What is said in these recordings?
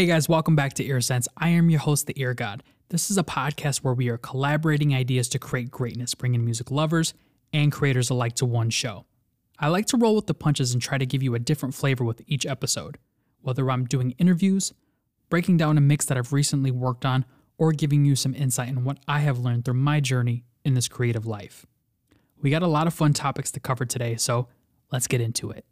Hey guys, welcome back to EarSense. I am your host, the Ear God. This is a podcast where we are collaborating ideas to create greatness, bringing music lovers and creators alike to one show. I like to roll with the punches and try to give you a different flavor with each episode, whether I'm doing interviews, breaking down a mix that I've recently worked on, or giving you some insight in what I have learned through my journey in this creative life. We got a lot of fun topics to cover today, so let's get into it.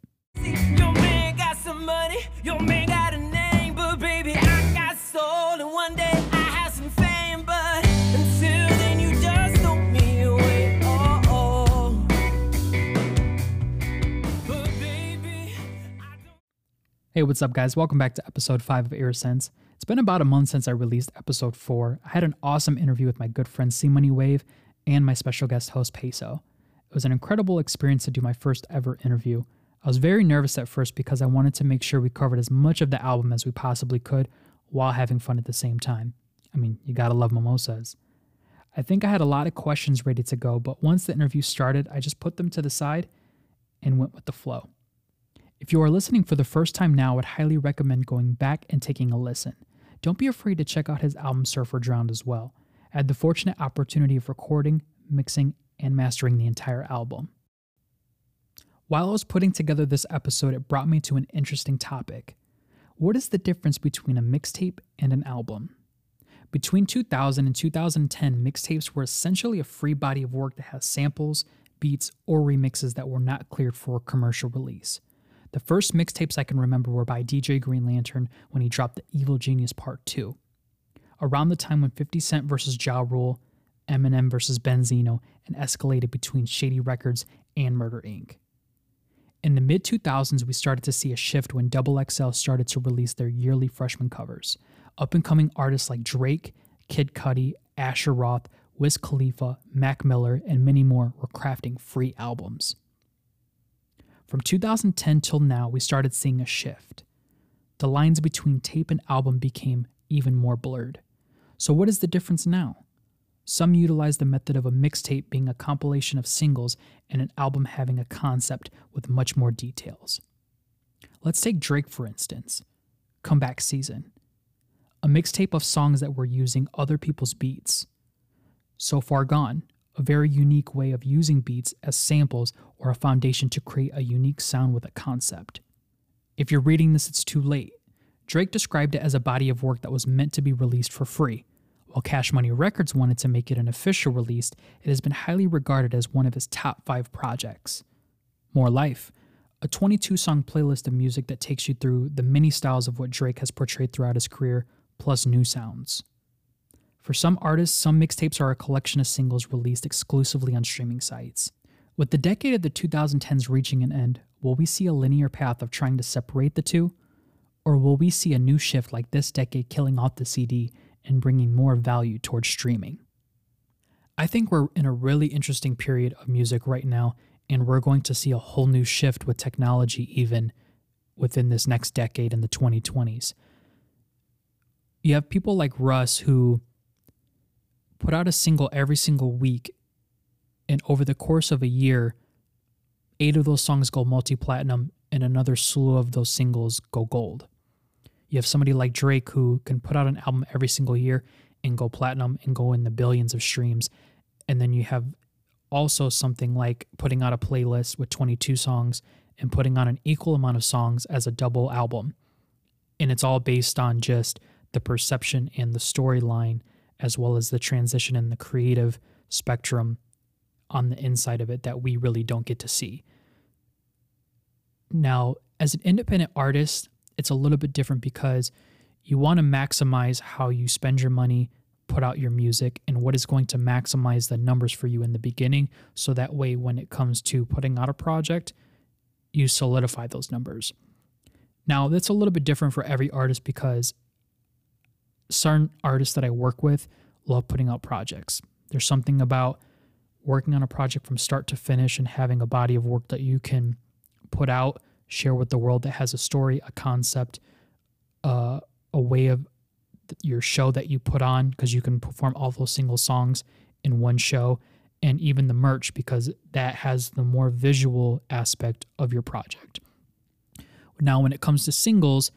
Hey, what's up, guys? Welcome back to episode 5 of EarSense. It's been about a month since I released episode 4. I had an awesome interview with my good friend C Money Wave and my special guest host Peso. It was an incredible experience to do my first ever interview. I was very nervous at first because I wanted to make sure we covered as much of the album as we possibly could while having fun at the same time. I mean, you gotta love mimosas. I think I had a lot of questions ready to go, but once the interview started, I just put them to the side and went with the flow. If you are listening for the first time now, I would highly recommend going back and taking a listen. Don't be afraid to check out his album Surfer Drowned as well. I had the fortunate opportunity of recording, mixing, and mastering the entire album. While I was putting together this episode, it brought me to an interesting topic. What is the difference between a mixtape and an album? Between 2000 and 2010, mixtapes were essentially a free body of work that has samples, beats, or remixes that were not cleared for commercial release. The first mixtapes I can remember were by DJ Green Lantern when he dropped the Evil Genius Part 2. Around the time when 50 Cent versus Ja Rule, Eminem versus Benzino, and escalated between Shady Records and Murder Inc. In the mid 2000s, we started to see a shift when Double XL started to release their yearly freshman covers. Up and coming artists like Drake, Kid Cudi, Asher Roth, Wiz Khalifa, Mac Miller, and many more were crafting free albums. From 2010 till now, we started seeing a shift. The lines between tape and album became even more blurred. So, what is the difference now? Some utilize the method of a mixtape being a compilation of singles and an album having a concept with much more details. Let's take Drake for instance. Comeback Season. A mixtape of songs that were using other people's beats. So Far Gone, a very unique way of using beats as samples or a foundation to create a unique sound with a concept. If you're reading this, it's too late. Drake described it as a body of work that was meant to be released for free. While Cash Money Records wanted to make it an official release, it has been highly regarded as one of his top five projects. More Life, a 22 song playlist of music that takes you through the many styles of what Drake has portrayed throughout his career, plus new sounds. For some artists, some mixtapes are a collection of singles released exclusively on streaming sites. With the decade of the 2010s reaching an end, will we see a linear path of trying to separate the two? Or will we see a new shift like this decade killing off the CD and bringing more value towards streaming? I think we're in a really interesting period of music right now, and we're going to see a whole new shift with technology even within this next decade in the 2020s. You have people like Russ who put out a single every single week, and over the course of a year, eight of those songs go multi platinum, and another slew of those singles go gold. You have somebody like Drake who can put out an album every single year and go platinum and go in the billions of streams. And then you have also something like putting out a playlist with 22 songs and putting on an equal amount of songs as a double album. And it's all based on just the perception and the storyline, as well as the transition and the creative spectrum on the inside of it that we really don't get to see. Now, as an independent artist, it's a little bit different because you want to maximize how you spend your money, put out your music, and what is going to maximize the numbers for you in the beginning. So that way, when it comes to putting out a project, you solidify those numbers. Now, that's a little bit different for every artist because certain artists that I work with love putting out projects. There's something about working on a project from start to finish and having a body of work that you can put out, share with the world that has a story, a concept, uh, a way of your show that you put on because you can perform all those single songs in one show and even the merch because that has the more visual aspect of your project. Now, when it comes to singles,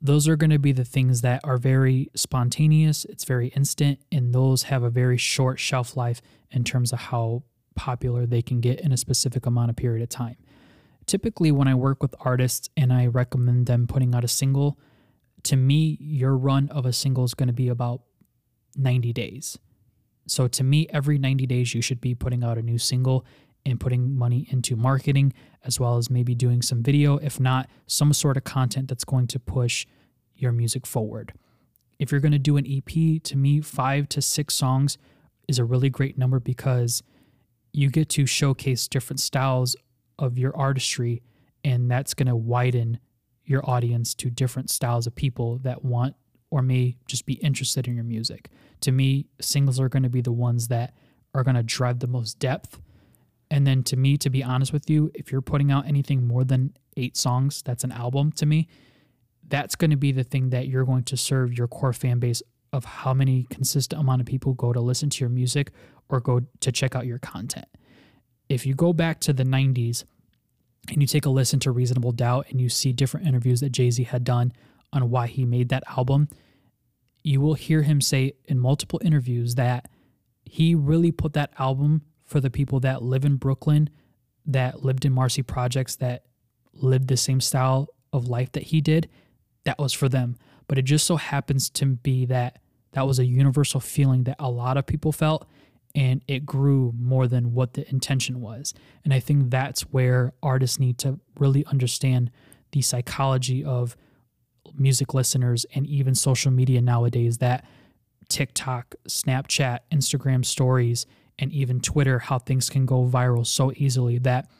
those are going to be the things that are very spontaneous, it's very instant, and those have a very short shelf life in terms of how popular they can get in a specific amount of period of time. Typically, when I work with artists and I recommend them putting out a single, to me, your run of a single is going to be about 90 days. So, to me, every 90 days, you should be putting out a new single and putting money into marketing, as well as maybe doing some video, if not some sort of content that's going to push your music forward. If you're going to do an EP, to me, five to six songs is a really great number because you get to showcase different styles of your artistry, and that's going to widen your audience to different styles of people that want or may just be interested in your music. To me, singles are going to be the ones that are going to drive the most depth. And then to me, to be honest with you, if you're putting out anything more than eight songs, that's an album to me. That's going to be the thing that you're going to serve your core fan base of how many consistent amount of people go to listen to your music or go to check out your content. If you go back to the 90s and you take a listen to Reasonable Doubt and you see different interviews that Jay Z had done on why he made that album, you will hear him say in multiple interviews that he really put that album for the people that live in Brooklyn, that lived in Marcy projects, that lived the same style of life that he did. That was for them. But it just so happens to be that that was a universal feeling that a lot of people felt and it grew more than what the intention was. And I think that's where artists need to really understand the psychology of music listeners and even social media nowadays that TikTok, Snapchat, Instagram stories, and even Twitter, how things can go viral so easily that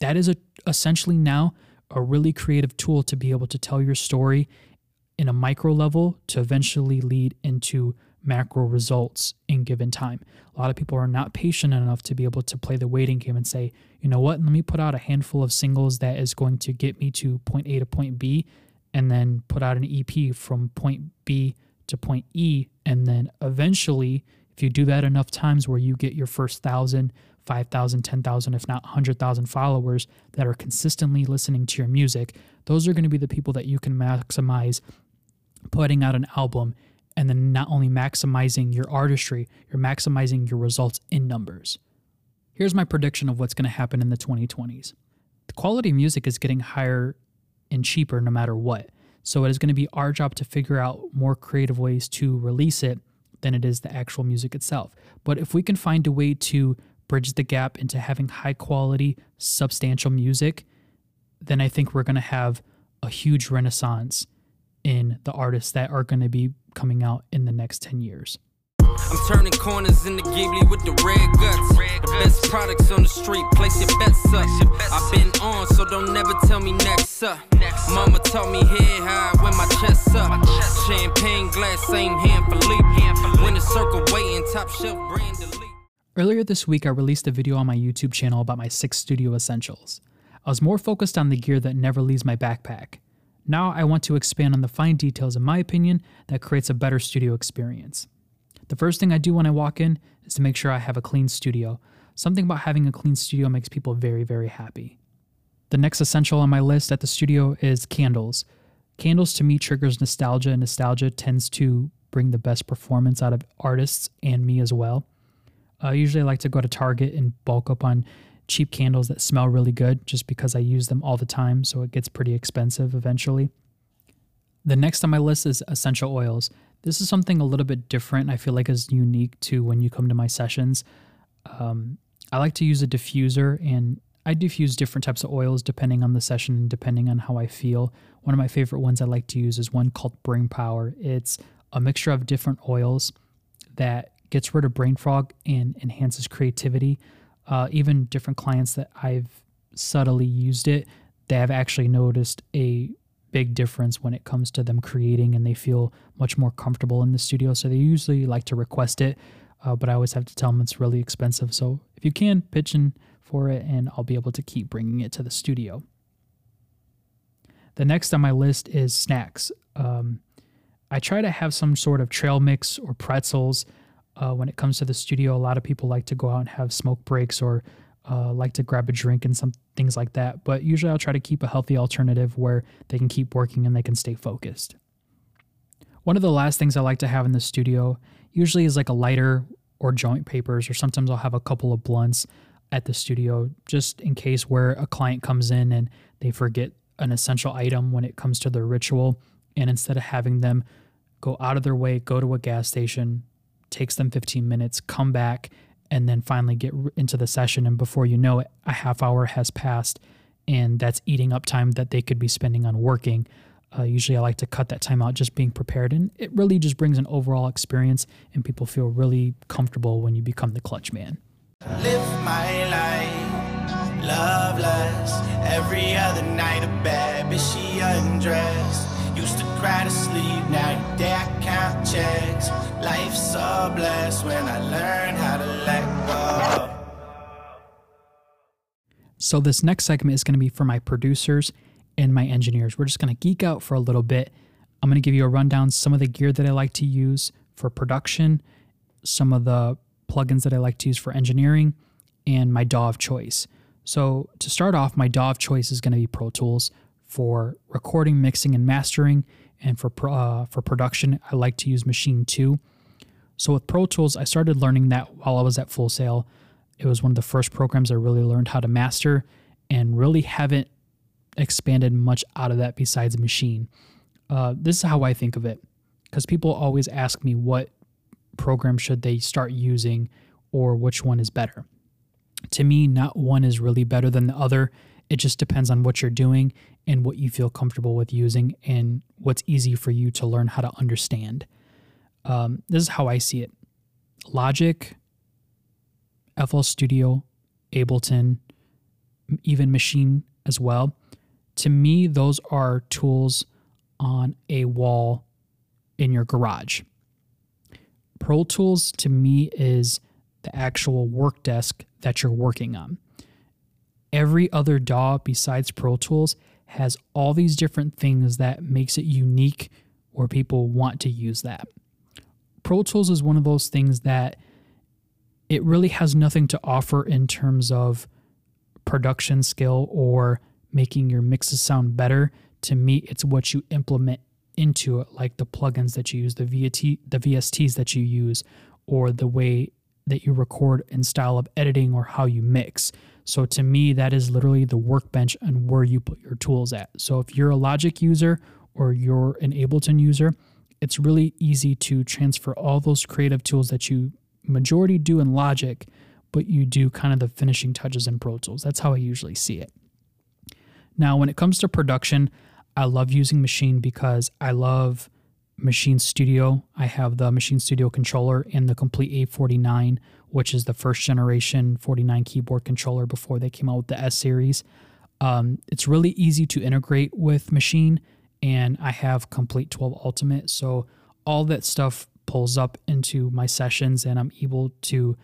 that is a, essentially now a really creative tool to be able to tell your story in a micro level to eventually lead into macro results in given time. A lot of people are not patient enough to be able to play the waiting game and say, you know what, let me put out a handful of singles that is going to get me to point A to point B and then put out an EP from point B to point E. And then eventually, if you do that enough times where you get your first thousand, 5,000, 10,000, if not 100,000 followers that are consistently listening to your music, those are going to be the people that you can maximize putting out an album and then not only maximizing your artistry, you're maximizing your results in numbers. Here's my prediction of what's going to happen in the 2020s. The quality of music is getting higher and cheaper no matter what. So it is going to be our job to figure out more creative ways to release it than it is the actual music itself. But if we can find a way to bridge the gap into having high quality, substantial music, then I think we're going to have a huge renaissance in the artists that are going to be coming out in the next 10 years. I'm turning corners in the Ghibli with the red guts. The best products on the street, place your bets up. I've been on, so don't never tell me next up. Mama taught me head high when my chest up. Champagne glass, same hand for leap. When the circle waiting, top shelf brand. Earlier this week, I released a video on my YouTube channel about my six studio essentials. I was more focused on the gear that never leaves my backpack. Now I want to expand on the fine details, in my opinion, that creates a better studio experience. The first thing I do when I walk in is to make sure I have a clean studio. Something about having a clean studio makes people very, very happy. The next essential on my list at the studio is candles. Candles to me triggers nostalgia, and nostalgia tends to bring the best performance out of artists and me as well. Uh, I usually like to go to Target and bulk up on cheap candles that smell really good just because I use them all the time, so it gets pretty expensive eventually. The next on my list is essential oils. This is something a little bit different. I feel like is unique to when you come to my sessions. Um, I like to use a diffuser, and I diffuse different types of oils depending on the session and depending on how I feel. One of my favorite ones I like to use is one called Brain Power. It's a mixture of different oils that gets rid of brain fog and enhances creativity. Uh, even different clients that I've subtly used it, they have actually noticed a big difference when it comes to them creating and they feel much more comfortable in the studio. So they usually like to request it, uh, but I always have to tell them it's really expensive. So if you can, pitch in for it and I'll be able to keep bringing it to the studio. The next on my list is snacks. Um, I try to have some sort of trail mix or pretzels. Uh, when it comes to the studio, a lot of people like to go out and have smoke breaks or uh, like to grab a drink and something things like that. But usually I'll try to keep a healthy alternative where they can keep working and they can stay focused. One of the last things I like to have in the studio usually is like a lighter or joint papers, or sometimes I'll have a couple of blunts at the studio just in case where a client comes in and they forget an essential item when it comes to their ritual. And instead of having them go out of their way, go to a gas station, takes them 15 minutes, come back, and then finally get into the session. And before you know it, a half hour has passed, and that's eating up time that they could be spending on working. Uh, usually, I like to cut that time out just being prepared, and it really just brings an overall experience, and people feel really comfortable when you become the clutch man. Live my life. Every other night, a bad bitch, she undressed. Used to cry to sleep, now day I count checks. Life's so blessed when I learn So, this next segment is going to be for my producers and my engineers. We're just going to geek out for a little bit. I'm going to give you a rundown some of the gear that I like to use for production, some of the plugins that I like to use for engineering, and my DAW of choice. So, to start off, my DAW of choice is going to be Pro Tools for recording, mixing, and mastering. And for uh, for production, I like to use Maschine 2. So with Pro Tools, I started learning that while I was at Full Sail. It was one of the first programs I really learned how to master and really haven't expanded much out of that besides Maschine. Uh, this is how I think of it because people always ask me what program should they start using or which one is better. To me, not one is really better than the other. It just depends on what you're doing and what you feel comfortable with using and what's easy for you to learn how to understand. Um, this is how I see it Logic, FL Studio, Ableton, even Maschine as well. To me, those are tools on a wall in your garage. Pro Tools to me is the actual work desk that you're working on. Every other DAW besides Pro Tools has all these different things that makes it unique where people want to use that. Pro Tools is one of those things that it really has nothing to offer in terms of production skill or making your mixes sound better. To me, it's what you implement into it, like the plugins that you use, the VT, the VSTs that you use, or the way that you record and style of editing or how you mix. So to me, that is literally the workbench and where you put your tools at. So if you're a Logic user or you're an Ableton user, it's really easy to transfer all those creative tools that you majority do in Logic, but you do kind of the finishing touches in Pro Tools. That's how I usually see it. Now, when it comes to production, I love using Maschine because I love Maschine Studio. I have the Maschine Studio controller and the Komplete A49, which is the first generation 49 keyboard controller before they came out with the S series. Um, it's really easy to integrate with Maschine, and I have Komplete 12 Ultimate. So all that stuff pulls up into my sessions, and I'm able to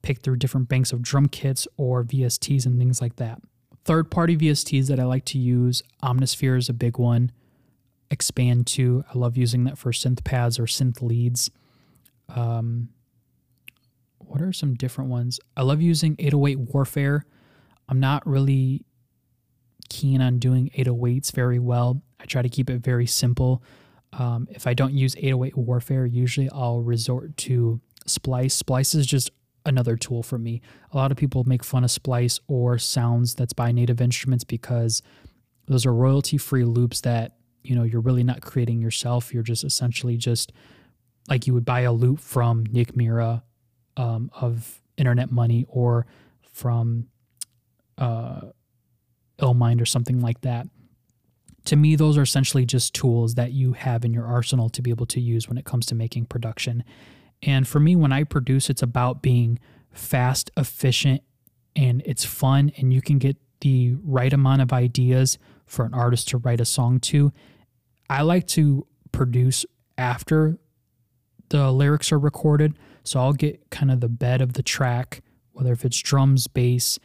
pick through different banks of drum kits or VSTs and things like that. Third party VSTs that I like to use, Omnisphere is a big one. Xpand!2, I love using that for synth pads or synth leads. Um, what are some different ones? I love using 808 Warfare. I'm not really keen on doing 808s very well. I try to keep it very simple. Um, if I don't use 808 Warfare, usually I'll resort to Splice. Splice is just another tool for me. A lot of people make fun of Splice or sounds that's by Native Instruments because those are royalty free loops that you know you're really not creating yourself. You're just essentially just like you would buy a loop from Nick Mira um, of Internet Money or from uh, Illmind or something like that. To me, those are essentially just tools that you have in your arsenal to be able to use when it comes to making production. And for me, when I produce, it's about being fast, efficient, and it's fun, and you can get the right amount of ideas for an artist to write a song to. I like to produce after the lyrics are recorded. So I'll get kind of the bed of the track, whether if it's drums, bass,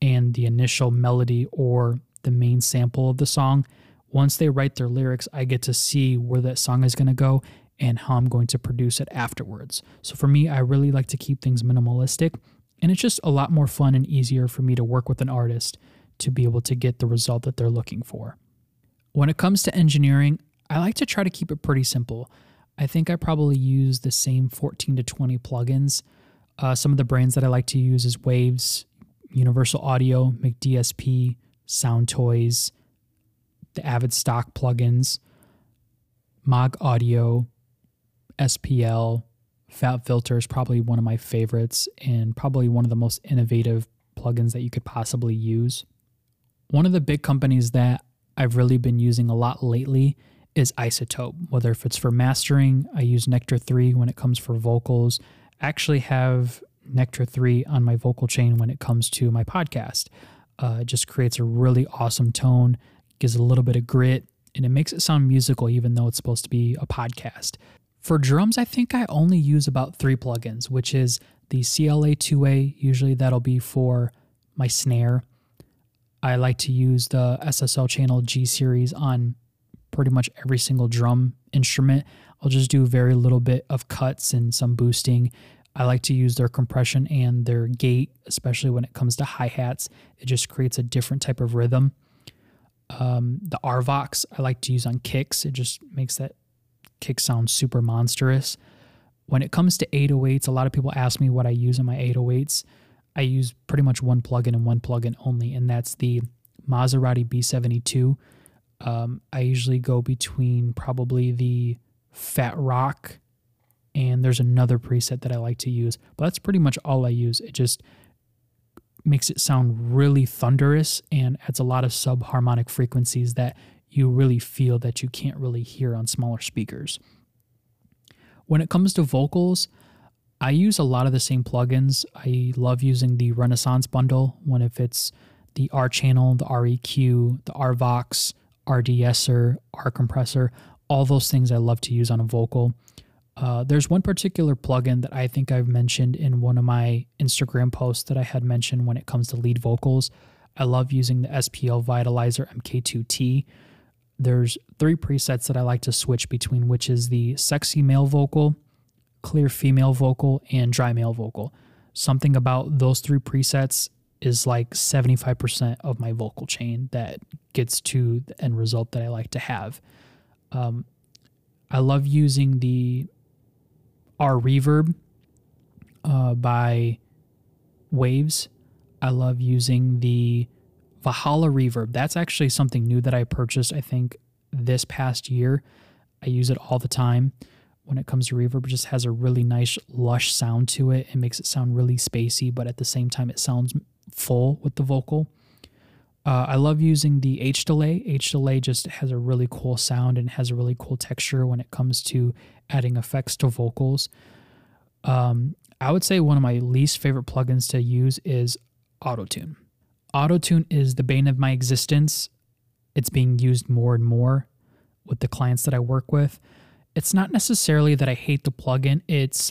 and the initial melody or the main sample of the song. Once they write their lyrics, I get to see where that song is going to go and how I'm going to produce it afterwards. So for me, I really like to keep things minimalistic, and it's just a lot more fun and easier for me to work with an artist to be able to get the result that they're looking for. When it comes to engineering, I like to try to keep it pretty simple. I think I probably use the same 14 to 20 plugins. Uh, some of the brands that I like to use is Waves, Universal Audio, McDSP, Sound Toys, the Avid Stock plugins, Mog Audio, SPL, FabFilter is probably one of my favorites and probably one of the most innovative plugins that you could possibly use. One of the big companies that I've really been using a lot lately is iZotope. Whether if it's for mastering, I use Nectar 3 when it comes for vocals. I actually have Nectar 3 on my vocal chain when it comes to my podcast. Uh, it just creates a really awesome tone, gives a little bit of grit, and it makes it sound musical even though it's supposed to be a podcast. For drums, I think I only use about three plugins, which is the CLA 2A. Usually that'll be for my snare. I like to use the SSL channel G series on pretty much every single drum instrument. I'll just do very little bit of cuts and some boosting. I like to use their compression and their gate, especially when it comes to hi hats. It just creates a different type of rhythm. Um, the RVox I like to use on kicks. It just makes that kick sound super monstrous. When it comes to 808s, a lot of people ask me what I use in my 808s. I use pretty much one plugin and one plugin only, and that's the Maserati B72. Um, I usually go between probably the Fat Rock and there's another preset that I like to use, but that's pretty much all I use. It just makes it sound really thunderous and adds a lot of subharmonic frequencies that you really feel that you can't really hear on smaller speakers. When it comes to vocals, I use a lot of the same plugins. I love using the Renaissance bundle when if it's the R channel, the REQ, the RVox, RDeEsser, R compressor, all those things I love to use on a vocal. Uh, there's one particular plugin that I think I've mentioned in one of my Instagram posts that I had mentioned when it comes to lead vocals. I love using the SPL Vitalizer MK2T. There's three presets that I like to switch between, which is the sexy male vocal, clear female vocal, and dry male vocal. Something about those three presets is like 75% of my vocal chain that gets to the end result that I like to have. Um, I love using the R Reverb uh, by Waves. I love using the Valhalla Reverb. That's actually something new that I purchased, I think, this past year. I use it all the time when it comes to reverb. It just has a really nice, lush sound to it. It makes it sound really spacey, but at the same time, it sounds full with the vocal. Uh, I love using the H delay. H delay just has a really cool sound and has a really cool texture when it comes to adding effects to vocals. Um, I would say one of my least favorite plugins to use is Autotune. Autotune is the bane of my existence. It's being used more and more with the clients that I work with. It's not necessarily that I hate the plugin, it's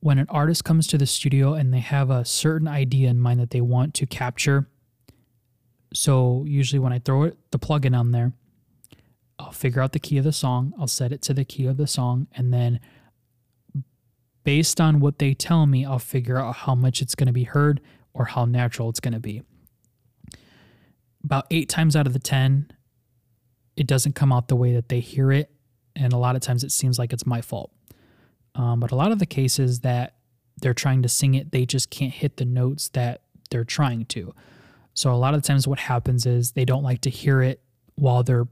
when an artist comes to the studio and they have a certain idea in mind that they want to capture. So, usually, when I throw it, the plugin on there, I'll figure out the key of the song, I'll set it to the key of the song, and then based on what they tell me, I'll figure out how much it's going to be heard or how natural it's going to be. About eight times out of the 10, it doesn't come out the way that they hear it. And a lot of times it seems like it's my fault. Um, but a lot of the cases that they're trying to sing it, they just can't hit the notes that they're trying to. So a lot of times what happens is they don't like to hear it while they're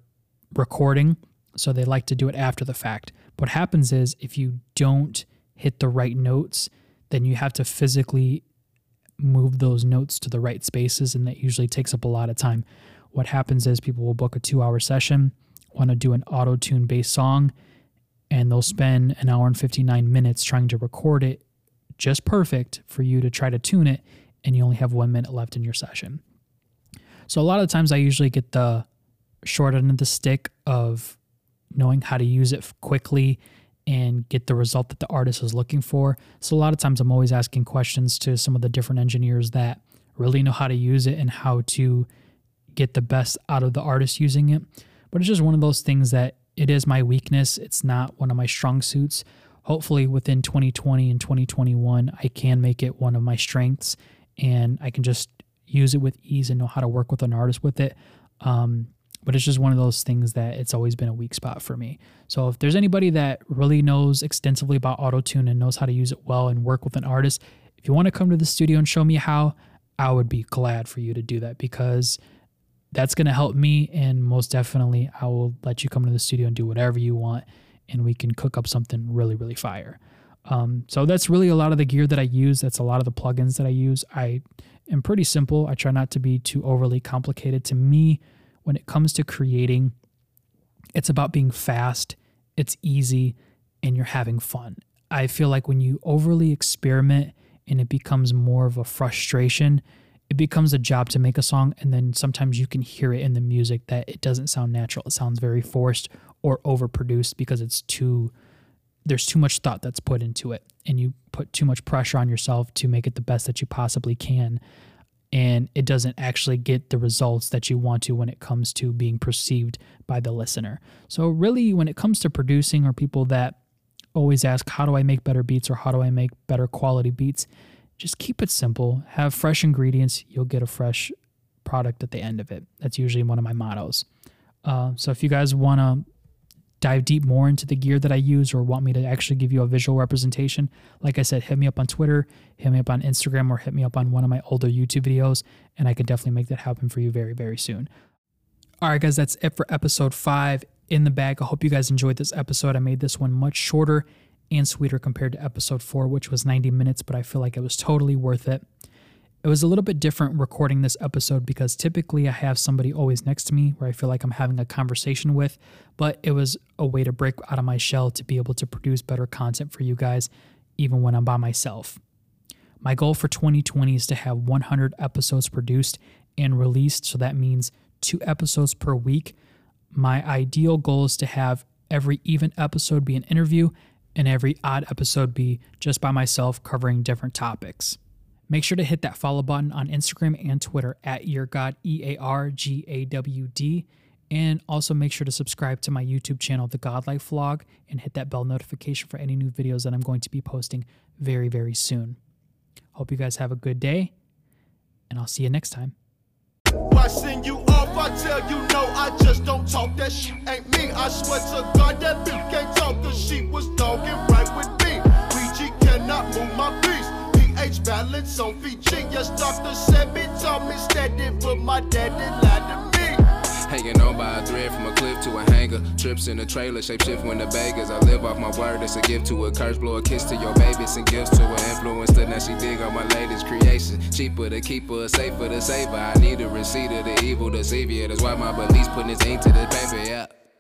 recording. So they like to do it after the fact. What happens is if you don't hit the right notes, then you have to physically move those notes to the right spaces, and that usually takes up a lot of time. What happens is people will book a two hour session, want to do an auto tune based song, and they'll spend an hour and 59 minutes trying to record it just perfect for you to try to tune it, and you only have one minute left in your session. So, a lot of times I usually get the short end of the stick of knowing how to use it quickly and get the result that the artist is looking for. So a lot of times I'm always asking questions to some of the different engineers that really know how to use it and how to get the best out of the artist using it. But it's just one of those things that it is my weakness. It's not one of my strong suits. Hopefully within 2020 and 2021 I can make it one of my strengths and I can just use it with ease and know how to work with an artist with it. Um, but it's just one of those things that it's always been a weak spot for me. So if there's anybody that really knows extensively about autotune and knows how to use it well and work with an artist, if you want to come to the studio and show me how, I would be glad for you to do that because that's going to help me and most definitely I will let you come to the studio and do whatever you want and we can cook up something really really fire. Um, so that's really a lot of the gear that I use. That's a lot of the plugins that I use. I am pretty simple. I try not to be too overly complicated. To me, when it comes to creating, it's about being fast, it's easy, and you're having fun. I feel like when you overly experiment and it becomes more of a frustration, it becomes a job to make a song. And then sometimes you can hear it in the music that it doesn't sound natural. It sounds very forced or overproduced because it's too, there's too much thought that's put into it. And you put too much pressure on yourself to make it the best that you possibly can and it doesn't actually get the results that you want to when it comes to being perceived by the listener. So, really, when it comes to producing, or people that always ask, How do I make better beats or how do I make better quality beats? Just keep it simple. Have fresh ingredients, you'll get a fresh product at the end of it. That's usually one of my mottos. Uh, so, if you guys want to dive deep more into the gear that I use or want me to actually give you a visual representation, like I said, hit me up on Twitter, hit me up on Instagram, or hit me up on one of my older YouTube videos, and I can definitely make that happen for you very, very soon. All right, guys, that's it for episode five in the bag. I hope you guys enjoyed this episode. I made this one much shorter and sweeter compared to episode four, which was 90 minutes, but I feel like it was totally worth it. It was a little bit different recording this episode because typically I have somebody always next to me where I feel like I'm having a conversation with, but it was a way to break out of my shell to be able to produce better content for you guys, even when I'm by myself. My goal for 2020 is to have 100 episodes produced and released, so that means two episodes per week. My ideal goal is to have every even episode be an interview and every odd episode be just by myself covering different topics. Make sure to hit that follow button on Instagram and Twitter at EarGawd, E A R G A W D. And also make sure to subscribe to my YouTube channel, The Godlife Vlog, and hit that bell notification for any new videos that I'm going to be posting very, very soon. Hope you guys have a good day, and I'll see you next time. Send you off, I tell you no, I just don't talk. That shit ain't me. I swear to God that bitch can't talk, cause she was talking right with me. Cannot move my piece. PH balance on Fiji. Yes, Dr. Sebi told me steady, but my daddy lied to me. Hanging on by a thread from a cliff to a hanger. Trips in a trailer, shape shift when the beggars. I live off my word, it's a gift to a curse. Blow a kiss to your babies and gifts to an influencer. Now she dig on my latest creation. Cheaper to keep her, safer to save her. I need a receipt of the evil deceiver. That's why my beliefs putting its ink to the paper, yeah.